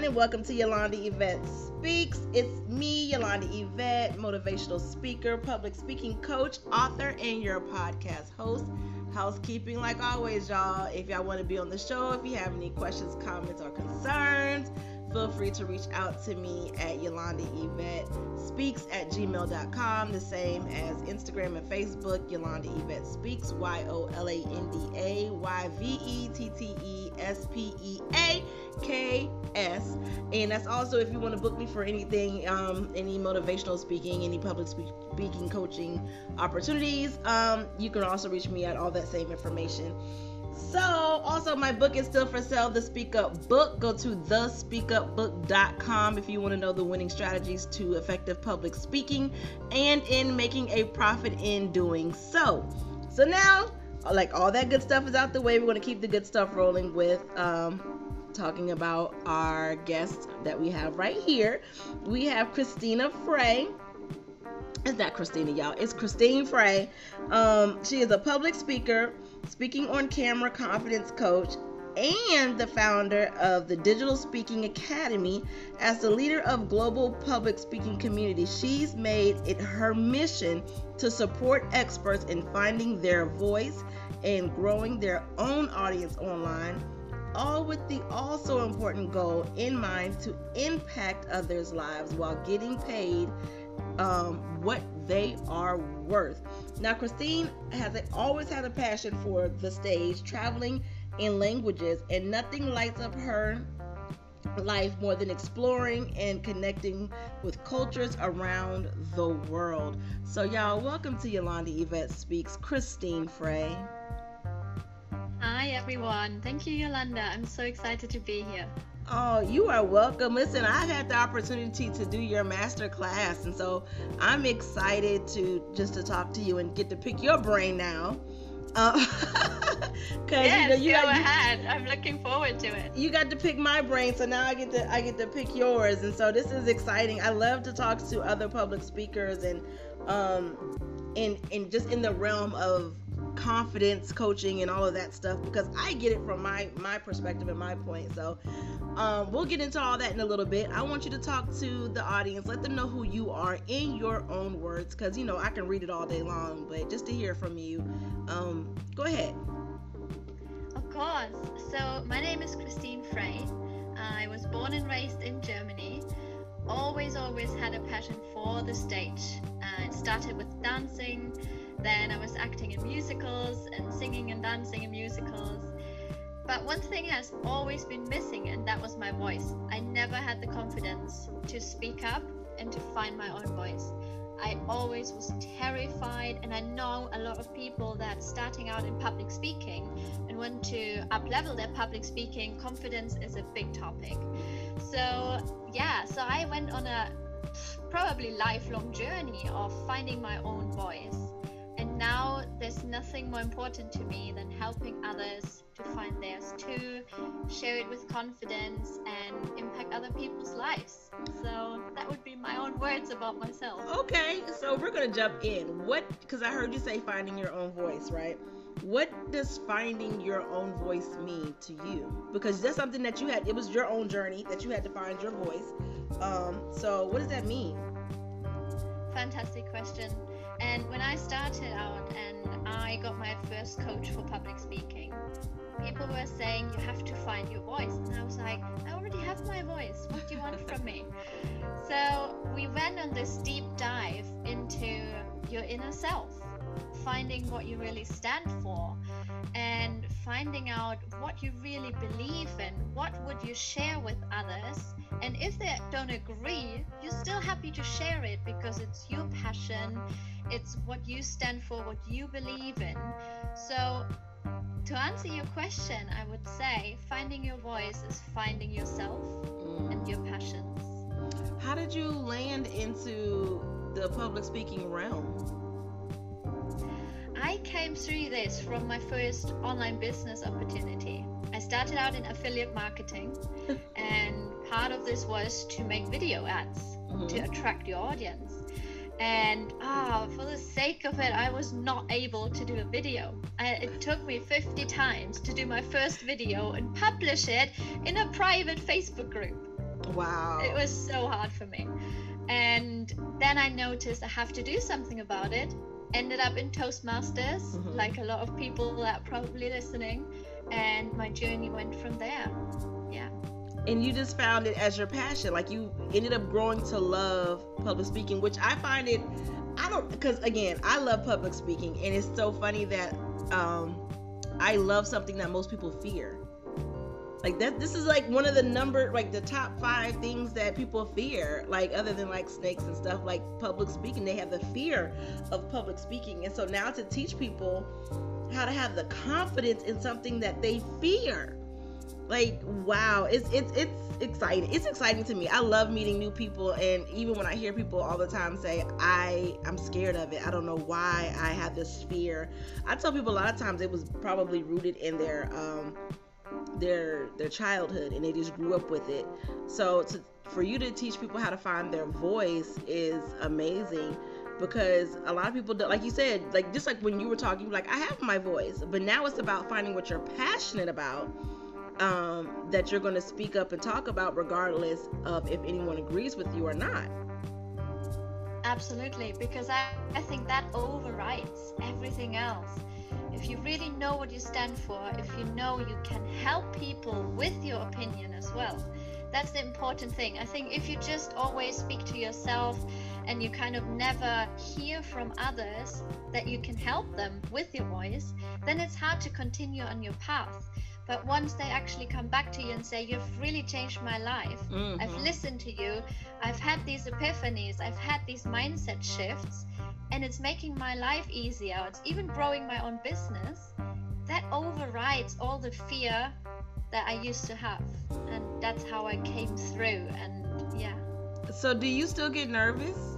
everyone, and welcome to Yolanda Yvette Speaks. It's me, Yolanda Yvette, motivational speaker, public speaking coach, author, and your podcast host. Housekeeping, like always, y'all. If y'all want to be on the show, if you have any questions, comments, or concerns, feel free to reach out to me at Yolanda Yvette Speaks at gmail.com, the same as Instagram and Facebook, Yolanda Yvette Speaks, Y O L A N D A Y V E T T E S P E A K S. And that's also if you want to book me for anything, um, any motivational speaking, any public speaking coaching opportunities, um, you can also reach me at all that same information. So, also, my book is still for sale, The Speak Up Book. Go to thespeakupbook.com if you want to know the winning strategies to effective public speaking and in making a profit in doing so. So, now, like all that good stuff is out the way, we're going to keep the good stuff rolling with um, talking about our guest that we have right here. We have Christina Frey. It's not Christina, y'all. It's Christine Frey. Um, she is a public speaker speaking on camera confidence coach, and the founder of the Digital Speaking Academy. As the leader of global public speaking community, she's made it her mission to support experts in finding their voice and growing their own audience online, all with the also important goal in mind to impact others' lives while getting paid um, what they are worth. Now, Christine has always had a passion for the stage, traveling in languages, and nothing lights up her life more than exploring and connecting with cultures around the world. So, y'all, welcome to Yolanda Yvette Speaks, Christine Frey. Hi, everyone. Thank you, Yolanda. I'm so excited to be here. Oh, you are welcome. Listen, I had the opportunity to do your master class, and so I'm excited to just to talk to you and get to pick your brain now. Uh, yes, you know, you go got, ahead. I'm looking forward to it. You got to pick my brain, so now I get to I get to pick yours, and so this is exciting. I love to talk to other public speakers and um and and just in the realm of confidence coaching and all of that stuff because I get it from my my perspective and my point. So um, we'll get into all that in a little bit. I want you to talk to the audience, let them know who you are in your own words because you know I can read it all day long, but just to hear from you, um, go ahead. Of course. So my name is Christine Frey. I was born and raised in Germany. Always, always had a passion for the stage. Uh, it started with dancing then I was acting in musicals and singing and dancing in musicals. But one thing has always been missing, and that was my voice. I never had the confidence to speak up and to find my own voice. I always was terrified, and I know a lot of people that starting out in public speaking and want to up level their public speaking confidence is a big topic. So, yeah, so I went on a probably lifelong journey of finding my own voice now there's nothing more important to me than helping others to find theirs too, share it with confidence, and impact other people's lives. So that would be my own words about myself. Okay, so we're gonna jump in. What? Because I heard you say finding your own voice, right? What does finding your own voice mean to you? Because that's something that you had. It was your own journey that you had to find your voice. Um, so what does that mean? Fantastic question. And when I started out and I got my first coach for public speaking, people were saying you have to find your voice. And I was like, I already have my voice. What do you want from me? So we went on this deep dive into your inner self, finding what you really stand for and finding out what you really believe in, what would you share with others, and if they don't agree, you're still happy to share it because it's your passion, it's what you stand for, what you believe in. So, to answer your question, I would say finding your voice is finding yourself and your passions. How did you land into the public speaking realm? I came through this from my first online business opportunity. I started out in affiliate marketing, and part of this was to make video ads mm-hmm. to attract your audience. And ah, for the sake of it, I was not able to do a video. I, it took me 50 times to do my first video and publish it in a private Facebook group. Wow. It was so hard for me. And then I noticed I have to do something about it. Ended up in Toastmasters, Mhm. like a lot of people that are probably listening. And my journey went from there. Yeah. And you just found it as your passion. Like you ended up growing to love public speaking which i find it i don't because again i love public speaking and it's so funny that um i love something that most people fear. Like that this is like one of the number like the top five things that people fear like other than like snakes and stuff like public speaking. They have the fear of public speaking. And so now to teach people how to have the confidence in something that they fear like wow it's it's it's exciting. It's exciting to me. I love meeting new people and even when i hear people all the time say i i'm scared of it. I don't know why i have this fear. I tell people a lot of times it was probably rooted in their um their their childhood and they just grew up with it. So to for you to teach people how to find their voice is amazing because a lot of people do, like you said like just like when you were talking like i have my voice but now it's about finding what you're passionate about um, that you're going to speak up and talk about regardless of if anyone agrees with you or not Absolutely, because I, I think that overrides everything else. If you really know what you stand for, if you know you can help people with your opinion as well, that's the important thing. I think if you just always speak to yourself and you kind of never hear from others that you can help them with your voice, then it's hard to continue on your path. But once they actually come back to you and say, You've really changed my life, I've Mhm. listened to you. I've had these epiphanies. I've had these mindset shifts, and it's making my life easier. It's even growing my own business. That overrides all the fear that I used to have, and that's how I came through. And yeah, so do you still get nervous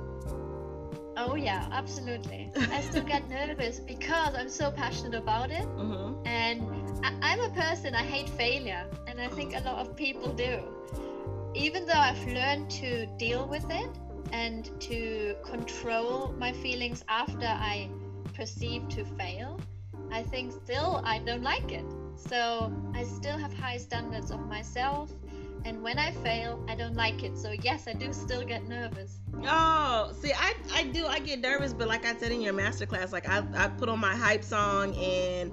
oh yeah, absolutely. I still get nervous because I'm so passionate about it, mm-hmm. and I- I'm a person I hate failure, and I think a lot of people do. Even though I've learned to deal with it and to control my feelings after I perceive to fail, I think still I don't like it. So I still have high standards of myself, and when I fail, I don't like it. So yes, I do still get nervous. Oh, see, I, I do. I get nervous, but like I said in your masterclass, like I, I put on my hype song and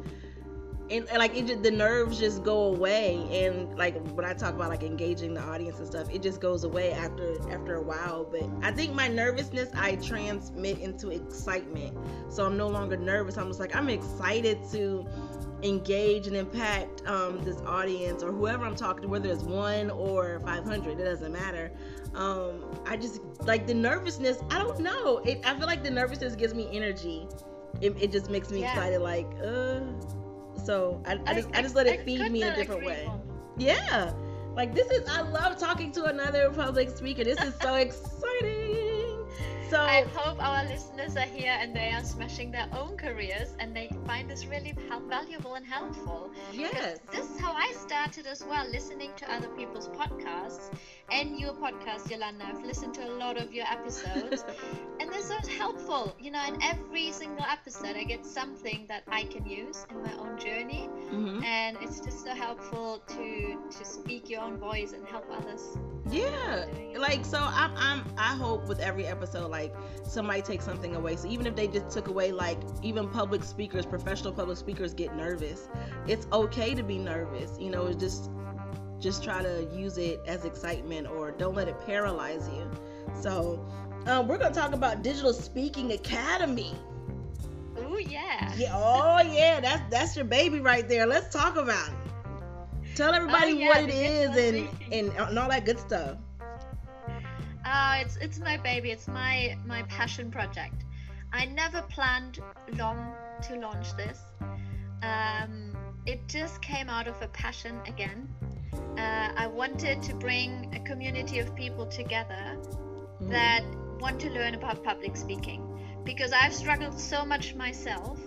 and, like it just, the nerves just go away and like when I talk about like engaging the audience and stuff, it just goes away after after a while. But I think my nervousness I transmit into excitement, so I'm no longer nervous. I'm just like I'm excited to engage and impact um, this audience or whoever I'm talking to, whether it's one or 500, it doesn't matter. Um, I just like the nervousness. I don't know. It, I feel like the nervousness gives me energy. It, it just makes me Yeah. excited. Like, uh. So I, I just I just let it feed me in a different way. Yeah. Like this is I love talking to another public speaker. This is so exciting. So I hope our listeners are here and they are smashing their own careers and they find this really valuable and helpful. yes. This is how I started as well, listening to other people's podcasts and your podcast, Yolanda. I've listened to a lot of your episodes and they're so helpful. You know, in every single episode, I get something that I can use in my own journey, hmm and it's just so helpful to to speak your own voice and help others. Yeah. Like so I'm I'm I hope with every episode like somebody takes something away. So even if they just took away like even public speakers, professional public speakers get nervous. It's okay to be nervous. You know, it's just just try to use it as excitement or don't let it paralyze you. So um, we're gonna talk about Digital Speaking Academy. Oh yeah. Yeah, oh yeah, that's that's your baby right there. Let's talk about it. Tell everybody Oh, yeah, what it is and, and and all that good stuff. Uh, it's it's my baby. It's my my passion project. I never planned long to launch this. Um, it just came out of a passion again. Uh, I wanted to bring a community of people together Mhm. that want to learn about public speaking because I've struggled so much myself.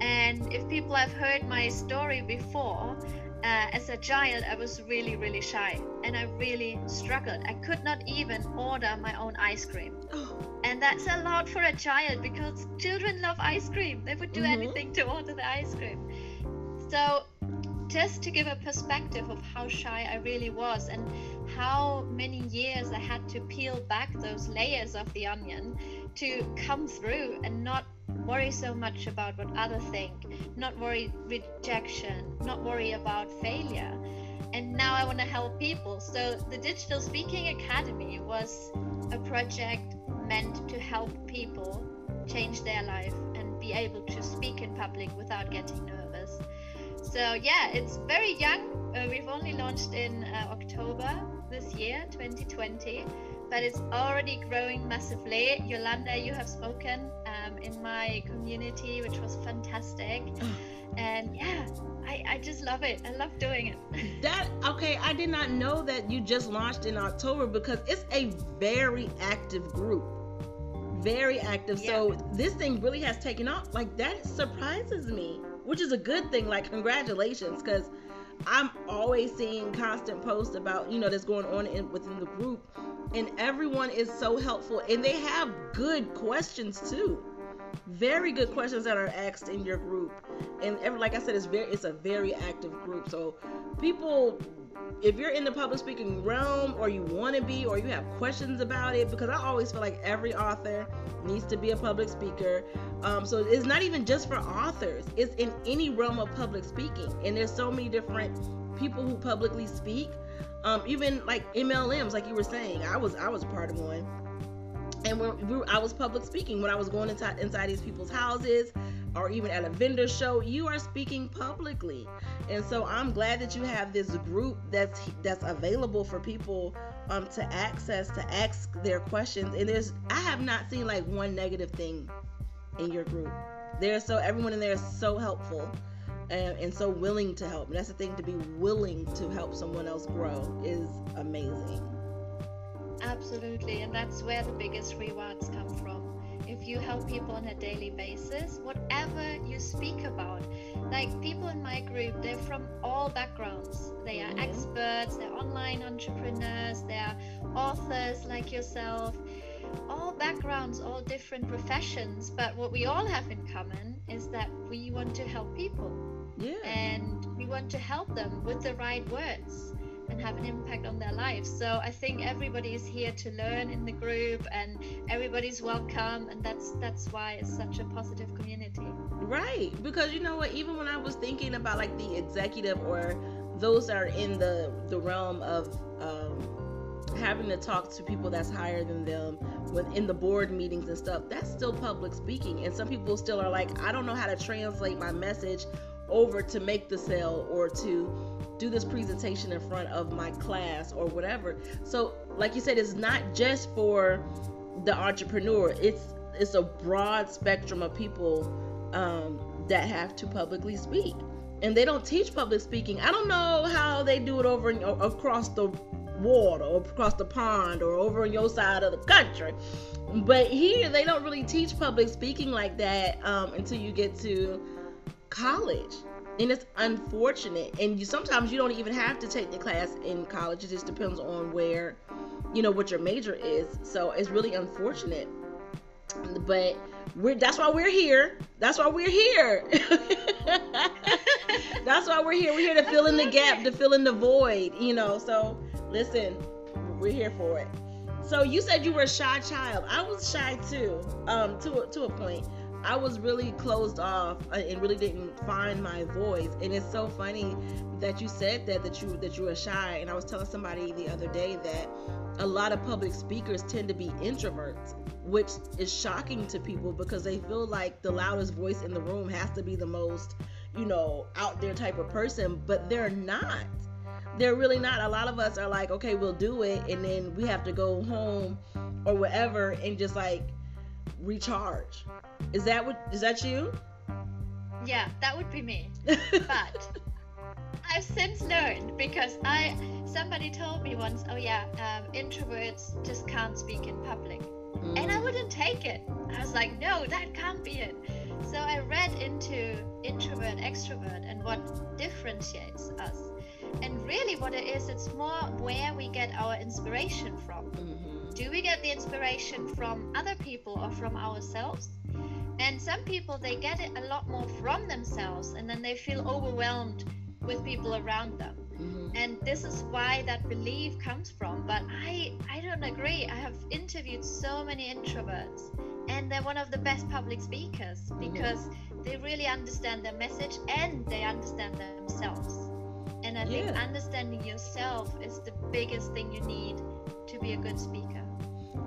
And if people have heard my story before, uh, as a child, I was really, really shy and I really struggled. I could not even order my own ice cream. Oh, And that's a lot for a child because children love ice cream. They would do Mhm. anything to order the ice cream. So just to give a perspective of how shy I really was and how many years I had to peel back those layers of the onion to come through and not worry so much about what others think, not worry rejection, not worry about failure. And now I want to help people. So the Digital Speaking Academy was a project meant to help people change their life and be able to speak in public without getting nervous. So yeah, it's very young. Uh, we've only launched in uh, October this year, 2020, but it's already growing massively. Yolanda, you have spoken um, in my community, which was fantastic. and yeah, I, I just love it. I love doing it. That okay, I did not know that you just launched in October because it's a very active group. Very active. Yeah. So this thing really has taken off. Like that surprises me, which is a good thing. Like congratulations, because I'm always seeing constant posts about you know that's going on in, within the group, and everyone is so helpful, and they have good questions too very good questions that are asked in your group and every, like i said it's very it's a very active group so people if you're in the public speaking realm or you want to be or you have questions about it because i always feel like every author needs to be a public speaker. Um, so it's not even just for authors it's in any realm of public speaking. And there's so many different people who publicly speak. Um, even like mlms like you were saying i was i was part of one. And we I was public speaking when I was going inside inside these people's houses or even at a vendor show, you are speaking publicly. And so I'm glad that you have this group that's that's available for people um, to access to ask their questions. And there's I have not seen like one negative thing in your group. They're so everyone in there is so helpful. And, and so willing to help. And that's the thing to be willing to help someone else grow is amazing. Absolutely, and that's where the biggest rewards come from. If you help people on a daily basis, whatever you speak about, like people in my group, they're from all backgrounds. They are mm-hmm. experts, they're online entrepreneurs, they're authors like yourself, all backgrounds, all different professions. But what we all have in common is that we want to help people. Yeah. And we want to help them with the right words have an impact on their lives. So I think everybody is here to learn in the group and everybody's welcome and that's that's why it's such a positive community. Right. Because you know what, even when I was thinking about like the executive or those that are in the the realm of um, having to talk to people that's higher than them within the board meetings and stuff that's still public speaking and some people still are like i don't know how to translate my message over to make the sale or to do this presentation in front of my class or whatever. So, like you said, it's not just for the entrepreneur. It's it's a broad spectrum of people um, that have to publicly speak, and they don't teach public speaking. I don't know how they do it over in, across the water or across the pond or over on your side of the country. But here, they don't really teach public speaking like that um, until you get to college and it's unfortunate. And you sometimes you don't even have to take the class in college. It just depends on where you know what your major is. So it's really unfortunate. But we're that's why we're here. That's why we're here. That's why we're here. We're here to fill in the gap to fill in the void you know. So listen we're here for it. So you said you were a shy child. I was shy too um to, to a point I was really closed off uh, and really didn't find my voice. And it's so funny that you said that that you that you were shy. And I was telling somebody the other day that a lot of public speakers tend to be introverts, which is shocking to people because they feel like the loudest voice in the room has to be the most, you know, out there type of person, but they're not. They're really not. A lot of us are like, okay, we'll do it, and then we have to go home or whatever and just like recharge. Is that what is that you? Yeah, that would be me. but I've since learned because I somebody told me once, oh yeah, um, introverts just can't speak in public, mm. and I mm. wouldn't take it. I was like, no, that can't be it. So I read into introvert, extrovert, and what differentiates us. And really, what it is, it's more where we get our inspiration from. Mm-hmm. Do we get the inspiration from other people or from ourselves? And some people, they get it a lot more from themselves, and then they feel overwhelmed with people around them. Mm-hmm. And this is why that belief comes from. But I, I don't agree. I have interviewed so many introverts, and they're one of the best public speakers mm-hmm. because mm-hmm. they really understand their message and they understand themselves. And I yeah. think understanding yourself is the biggest thing you need to be a good speaker.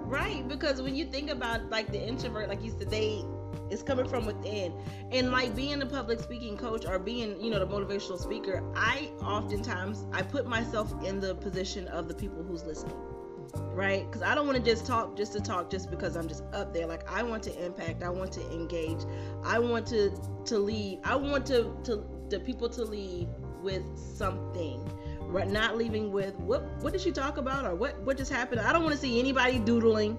Right, because when you think about like the introvert, like you said, they it's coming from within. And like being a public speaking coach or being, you know, the motivational speaker, I oftentimes I put myself in the position of the people who's listening. Right? Because I don't want to just talk just to talk just because I'm just up there. Like I want to impact, I want to engage, I want to to leave, I want to to the people to leave with something not leaving with what what did she talk about or what what just happened i don't want to see anybody doodling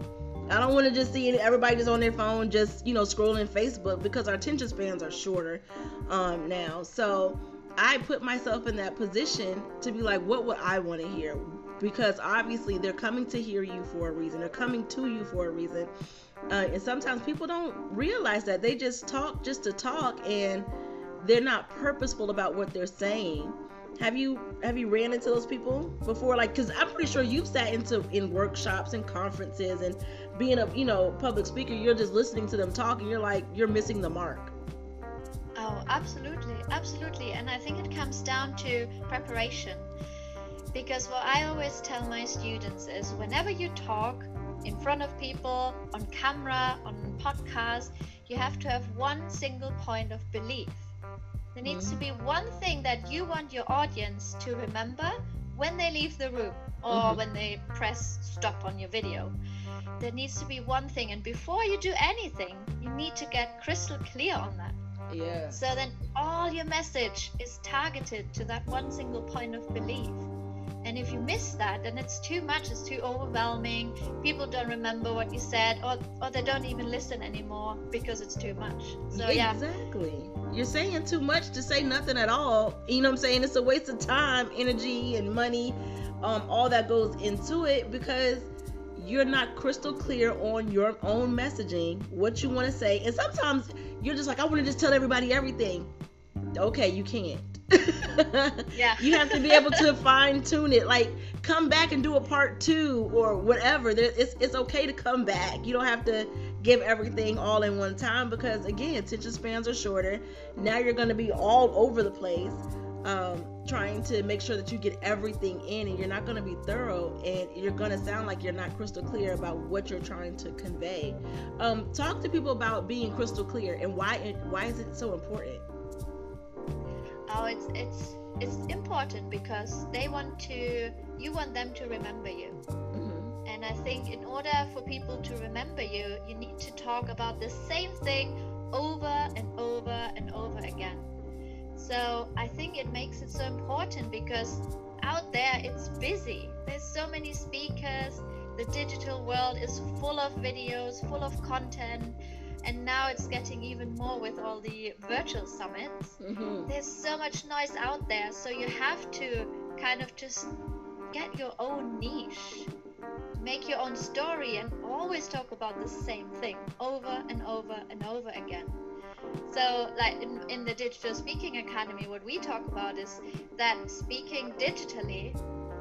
I don't want to just see everybody just on their phone, just you know, scrolling Facebook because our attention spans are shorter um, now. So I put myself in that position to be like, what would I want to hear? Because obviously they're coming to hear you for a reason. They're coming to you for a reason. Uh, and sometimes people don't realize that they just talk just to talk, and they're not purposeful about what they're saying. Have you have you ran into those people before? Like, because I'm pretty sure you've sat into in workshops and conferences and being a you know public speaker you're just listening to them talk and you're like you're missing the mark. Oh absolutely absolutely. And i think it comes down to preparation. Because what i always tell my students is whenever you talk in front of people on camera on podcast you have to have one single point of belief there needs mm-hmm. to be one thing that you want your audience to remember when they leave the room or mm-hmm. when they press stop on your video there needs to be one thing and before you do anything you need to get crystal clear on that yeah so then all your message is targeted to that one single point of belief and if you miss that then it's too much it's too overwhelming. People don't remember what you said or, or they don't even listen anymore because it's too much. So yeah. Exactly. You're saying too much to say nothing at all. You know what i'm saying? It's a waste of time energy and money. Um, all that goes into it because you're not crystal clear on your own messaging, what you want to say. And sometimes you're just like, I want to just tell everybody everything. Okay, you can't. yeah. you have to be able to fine tune it. Like, come back and do a part two or whatever. It's, it's okay to come back. You don't have to give everything all in one time because, again, attention spans are shorter. Now you're going to be all over the place um, trying to make sure that you get everything in and you're not going to be thorough and you're going to sound like you're not crystal clear about what you're trying to convey um, talk to people about being crystal clear and why it, why is it so important oh it's it's it's important because they want to you want them to remember you mm-hmm. and i think in order for people to remember you you need to talk about the same thing over and over and over again so I think it makes it so important because out there it's busy. There's so many speakers. The digital world is full of videos, full of content. And now it's getting even more with all the virtual summits. Mm-hmm. There's so much noise out there. So you have to kind of just get your own niche make your own story and always talk about the same thing over and over and over again. So, like in, in the Digital Speaking Academy, what we talk about is that speaking digitally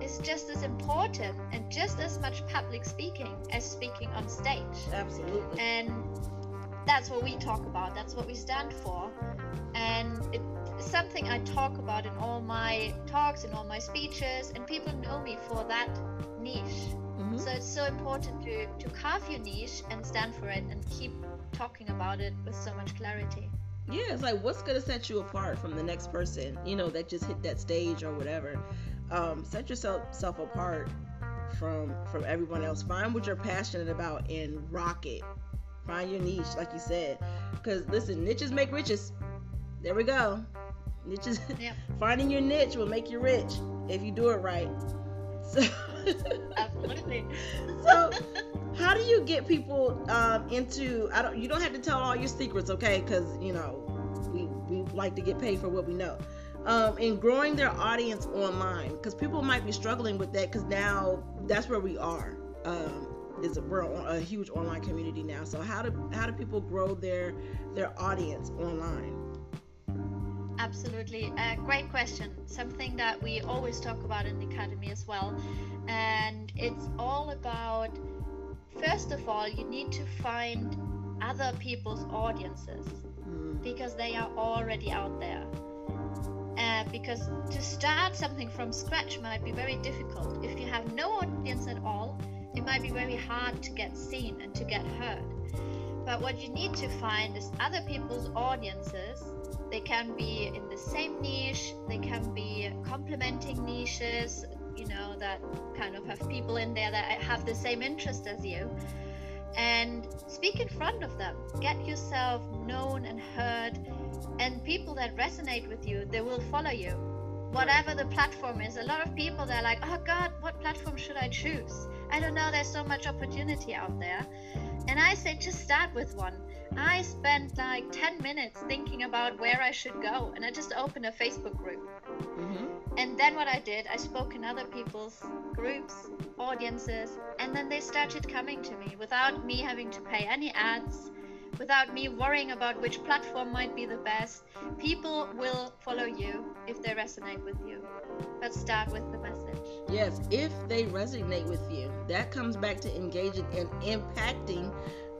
is just as important and just as much public speaking as speaking on stage. Absolutely. And that's what we talk about, that's what we stand for. And it's something I talk about in all my talks, in all my speeches, and people know me for that niche. Mm-hmm. So it's so important to, to carve your niche and stand for it and keep talking about it with so much clarity. Yeah, it's like what's gonna set you apart from the next person, you know, that just hit that stage or whatever. Um, set yourself self apart from from everyone else. Find what you're passionate about and rock it. Find your niche, like you said. Because listen, niches make riches. There we go. Niches. Yep. finding your niche will make you rich if you do it right. So. Absolutely. so how do you get people um, into i don't you don't have to tell all your secrets okay because you know we we like to get paid for what we know um, and growing their audience online because people might be struggling with that because now that's where we are um, is we're a huge online community now so how do how do people grow their their audience online Absolutely. Uh, great question. Something that we always talk about in the academy as well. And it's all about, first of all, you need to find other people's audiences mm. because they are already out there. Uh, because to start something from scratch might be very difficult. If you have no audience at all, it might be very hard to get seen and to get heard. But what you need to find is other people's audiences. They can be in the same niche, they can be complementing niches, you know, that kind of have people in there that have the same interest as you. And speak in front of them. Get yourself known and heard. And people that resonate with you, they will follow you. Whatever the platform is, a lot of people they're like, oh God, what platform should I choose? I don't know, there's so much opportunity out there. And I say, just start with one. I spent like 10 minutes thinking about where I should go, and I just opened a Facebook group. Mm-hmm. And then what I did, I spoke in other people's groups, audiences, and then they started coming to me without me having to pay any ads, without me worrying about which platform might be the best. People will follow you if they resonate with you. Let's start with the message. Yes, if they resonate with you, that comes back to engaging and impacting,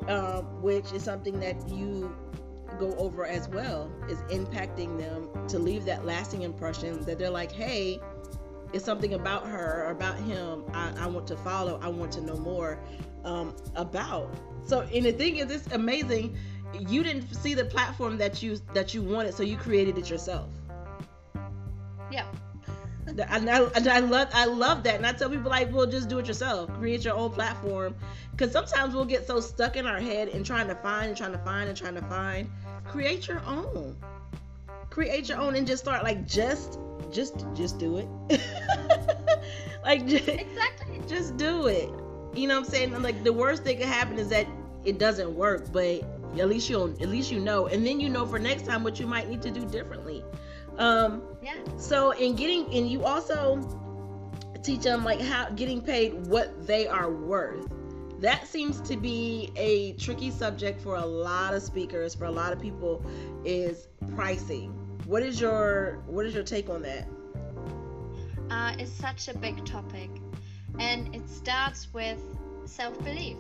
uh, which is something that you go over as well, is impacting them to leave that lasting impression that they're like, hey, it's something about her or about him I, I want to follow, I want to know more um, about. So, and the thing is, it's amazing. You didn't see the platform that you that you wanted, so you created it yourself. Yeah. and I, and I love I love that, and I tell people like, well, just do it yourself. Create your own platform, because sometimes we'll get so stuck in our head and trying to find and trying to find and trying to find. Create your own. Create your own and just start like just just just do it. like just, exactly. Just do it. You know what I'm saying? Like the worst thing could happen is that it doesn't work, but at least you'll at least you know, and then you know for next time what you might need to do differently. Um, yeah. So in getting, and you also teach them like how getting paid what they are worth. That seems to be a tricky subject for a lot of speakers, for a lot of people, is pricing. What is your what is your take on that? Uh, it's such a big topic, and it starts with self belief.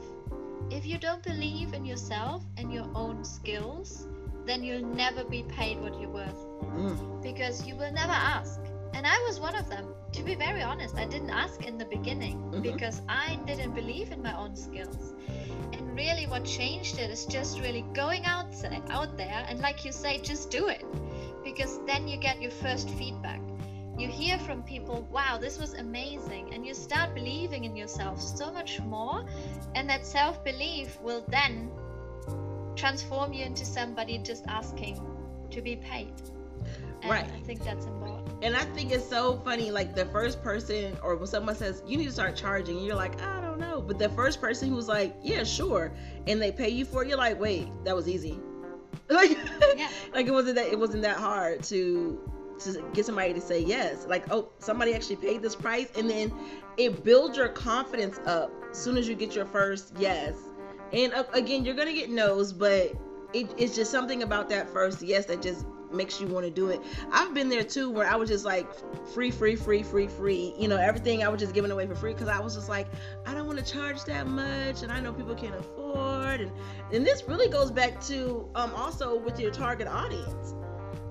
If you don't believe in yourself and your own skills, then you'll never be paid what you're worth. Mm. Because you will never ask. And I was one of them. To be very honest, I didn't ask in the beginning mm-hmm. because I didn't believe in my own skills. And really, what changed it is just really going out, out there and, like you say, just do it. Because then you get your first feedback. You hear from people, wow, this was amazing. And you start believing in yourself so much more. And that self belief will then transform you into somebody just asking to be paid. And right. I think that's important. And I think it's so funny, like the first person, or when someone says you need to start charging, you're like, I don't know. But the first person who's like, yeah, sure, and they pay you for it, you're like, wait, that was easy. Like, yeah. like it wasn't that it wasn't that hard to to get somebody to say yes. Like, oh, somebody actually paid this price, and then it builds your confidence up as soon as you get your first yes and uh, again, you're gonna get no's, but it, it's just something about that first yes that just makes you want to do it. I've been there too, where I was just like free, free, free, free, free. You know, everything I was just giving away for free because I was just like, I don't want to charge that much, and I know people can't afford. And and this really goes back to um also with your target audience,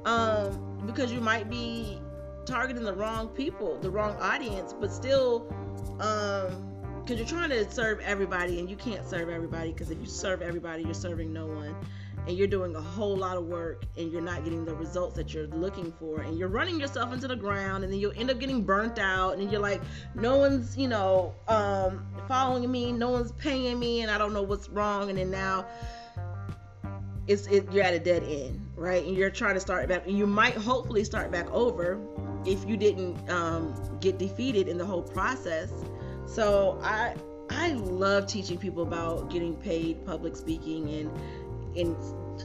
um because you might be targeting the wrong people, the wrong audience, but still, um because you're trying to serve everybody and you can't serve everybody because if you serve everybody you're serving no one and you're doing a whole lot of work and you're not getting the results that you're looking for and you're running yourself into the ground and then you'll end up getting burnt out and you're like no one's you know um, following me no one's paying me and i don't know what's wrong. And then now it's it, you're at a dead end right? And you're trying to start back and you might hopefully start back over if you didn't um, get defeated in the whole process. So I I love teaching people about getting paid public speaking and and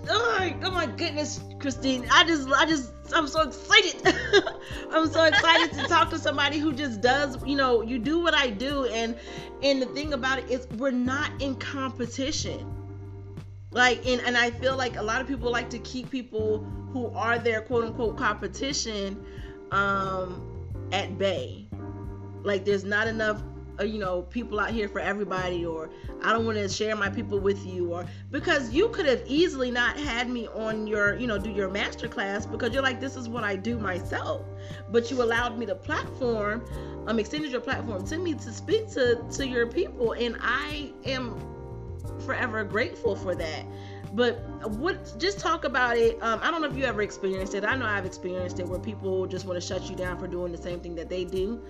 oh, oh my goodness, Christine, I just I just I'm so excited. I'm so excited to talk to somebody who just does, you know, you do what I do and and the thing about it is we're not in competition. like and, and i feel like a lot of people like to keep people who are their quote unquote competition um at bay like there's not enough you know people out here for everybody or i don't want to share my people with you or because you could have easily not had me on your you know do your master class because you're like this is what i do myself. But you allowed me the platform um extended your platform to me to speak to to your people and i am forever grateful for that. But what just talk about it um, i don't know if you ever experienced it i know i've experienced it where people just want to shut you down for doing the same thing that they do.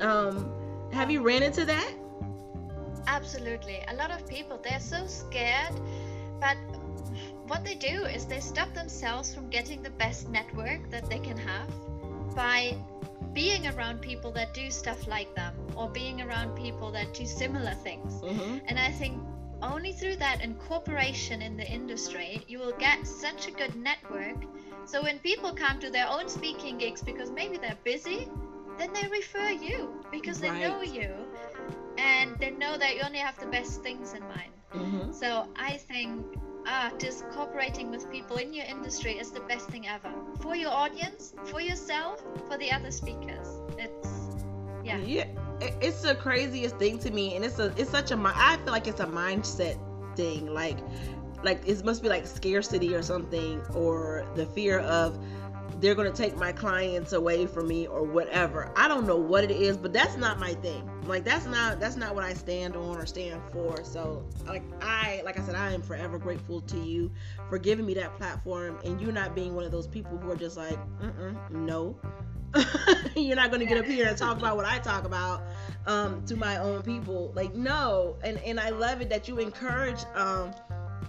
Um, have you ran into that? Absolutely. A lot of people, they're so scared, but what they do is they stop themselves from getting the best network that they can have by being around people that do stuff like them or being around people that do similar things. Mm-hmm. And I think only through that incorporation in the industry, you will get such a good network. So when people come to their own speaking gigs because maybe they're busy then they refer you because they right. know you and they know that you only have the best things in mind. Mm-hmm. So I think ah, just cooperating with people in your industry is the best thing ever for your audience, for yourself, for the other speakers. It's yeah. Yeah, it's the craziest thing to me, and it's a it's such a I feel like it's a mindset thing. Like like it must be like scarcity or something, or the fear of they're going to take my clients away from me or whatever. I don't know what it is, but that's not my thing. Like that's not that's not what I stand on or stand for. So like I like I said I am forever grateful to you for giving me that platform and you not being one of those people who are just like, no. You're not going to get up here and talk about what I talk about um, to my own people. Like no, and and I love it that you encourage um,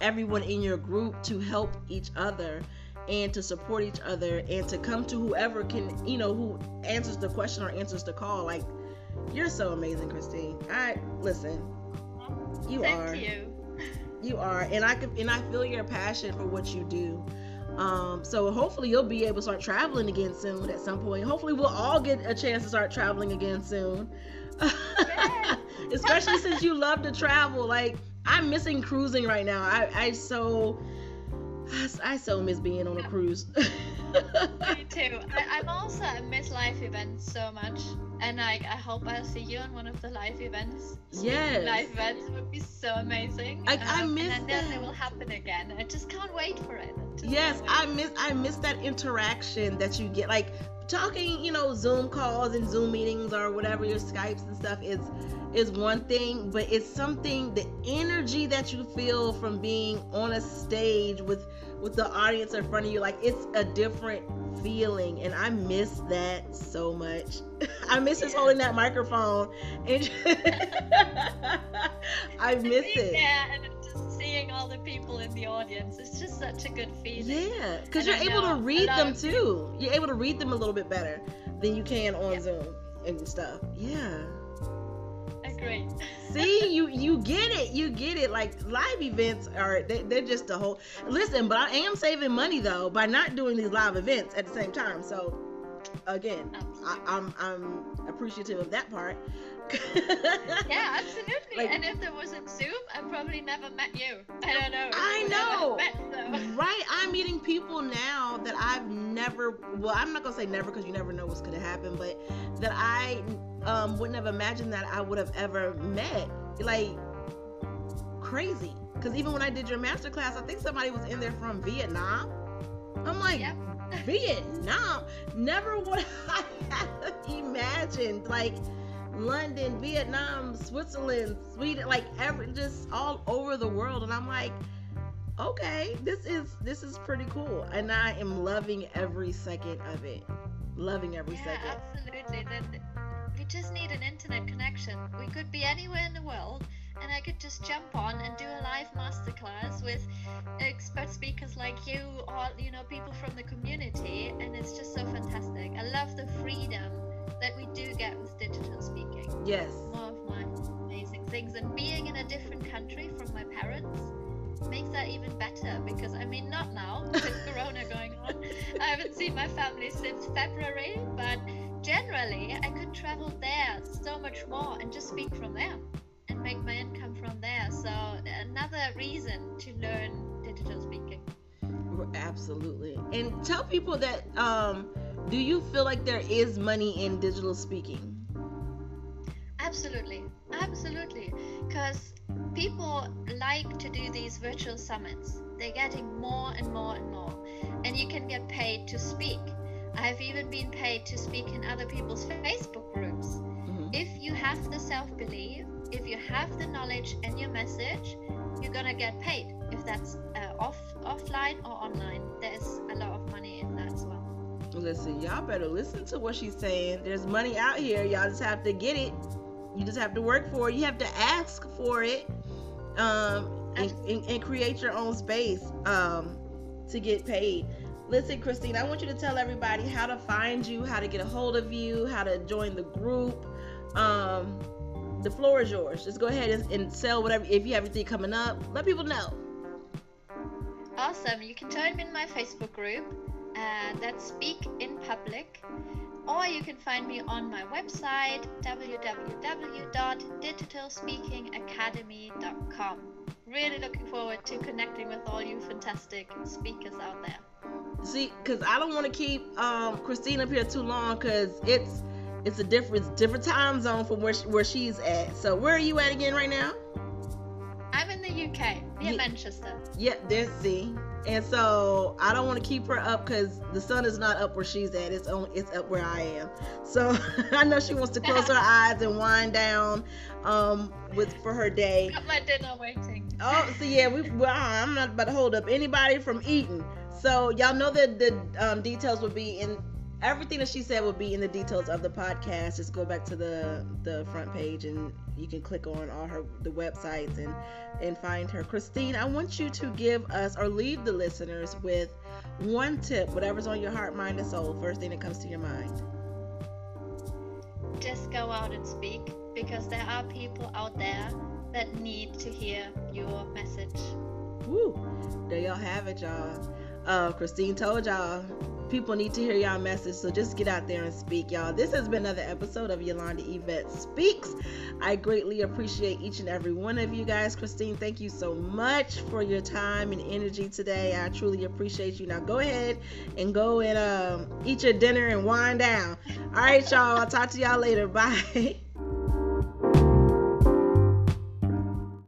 everyone in your group to help each other and to support each other and to come to whoever can, you know, who answers the question or answers the call. Like, you're so amazing, Christine. I listen. You Thank are. You. you are, and I can, and I feel your passion for what you do. Um, so hopefully you'll be able to start traveling again soon at some point. Hopefully we'll all get a chance to start traveling again soon. Especially since you love to travel. Like I'm missing cruising right now. I I so I, I so miss being on a cruise. Me too. I, am also I miss live events so much, and like I hope I'll see you on one of the live events. Yes. Live events would be so amazing. Like um, I miss and then that. it will happen again. I just can't wait for it. Yes, I miss I miss that interaction that you get. Like talking, you know, Zoom calls and Zoom meetings or whatever your Skypes and stuff is is one thing, but it's something the energy that you feel from being on a stage with with the audience in front of you like it's a different feeling and I miss that so much. I miss just holding that microphone and I miss it. Yeah, and just seeing all the people in the audience. It's just such a good feeling. Yeah, because you're able to read them too. You're able to read them a little bit better than you can on yeah. Zoom and stuff. Yeah great. See, you you get it, you get it. Like live events are they, they're just a whole. Listen, but I am saving money though by not doing these live events at the same time. So again, I, am I'm, I'm appreciative of that part. yeah, absolutely. Like, and if there wasn't Zoom, I probably never met you. I don't know. I know. Met, right. I'm meeting people now that I've never. Well, I'm not gonna say never because you never know what's gonna happen, but that I um, wouldn't have imagined that I would have ever met. Like crazy. Because even when I did your master class, I think somebody was in there from Vietnam. I'm like, yep. Vietnam. Never would I have imagined like London, Vietnam, Switzerland, Sweden, like every just all over the world. And I'm like, okay, this is this is pretty cool. And I am loving every second of it. Loving every yeah, second. Absolutely. we just need an internet connection. We could be anywhere in the world and I could just jump on and do a live masterclass with expert speakers like you or you know people from the community and it's just so fantastic. I love the freedom that we do get with digital speaking. Yes. One of my amazing things and being in a different country from my parents makes that even better because I mean not now with corona going on. I haven't seen my family since February, but generally I could travel there so much more and just speak from there make my income from there. So another reason to learn digital speaking. Absolutely. And tell people that um, do you feel like there is money in digital speaking? Absolutely. Absolutely. Because people like to do these virtual summits. They're getting more and more and more. And you can get paid to speak. I've even been paid to speak in other people's Facebook groups. Mm-hmm. If you have the self belief, if you have the knowledge and your message, you're gonna get paid. If that's uh, off offline or online, there's a lot of money in that as well. Listen, y'all better listen to what she's saying. There's money out here. Y'all just have to get it. You just have to work for it. You have to ask for it, um, and, and, and create your own space um, to get paid. Listen, Christine, I want you to tell everybody how to find you, how to get a hold of you, how to join the group. Um, the floor is yours. Just go ahead and, and sell whatever. If you have anything coming up, let people know. Awesome. You can join me in my Facebook group. Uh, that's Speak in Public. Or you can find me on my website www.digitalspeakingacademy.com. Really looking forward to connecting with all you fantastic speakers out there. See, because I don't want to keep um, Christine up here too long because it's it's a different different time zone from where she, where she's at. So where are you at again right now? I'm in the UK, near yeah, Manchester. Yeah, there's see. And so I don't want to keep her up because the sun is not up where she's at. It's only it's up where I am. So I know she wants to close her eyes and wind down um with for her day. Got my dinner waiting. Oh, so yeah, we well, I'm not about to hold up anybody from eating. So y'all know that the um, details will be in everything that she said will be in the details of the podcast. Just go back to the the front page and you can click on all her the websites and and find her. Christine, I want you to give us or leave the listeners with one tip, whatever's on your heart, mind, and soul. First thing that comes to your mind. Just go out and speak because there are people out there that need to hear your message. Woo! There y'all have it, y'all. Uh, Christine told y'all people need to hear y'all message. So just get out there and speak, y'all. This has been another episode of Yolanda Yvette Speaks. I greatly appreciate each and every one of you guys. Christine, thank you so much for your time and energy today. I truly appreciate you. Now go ahead and go and um, eat your dinner and wind down. All right, y'all. I'll talk to y'all later. Bye.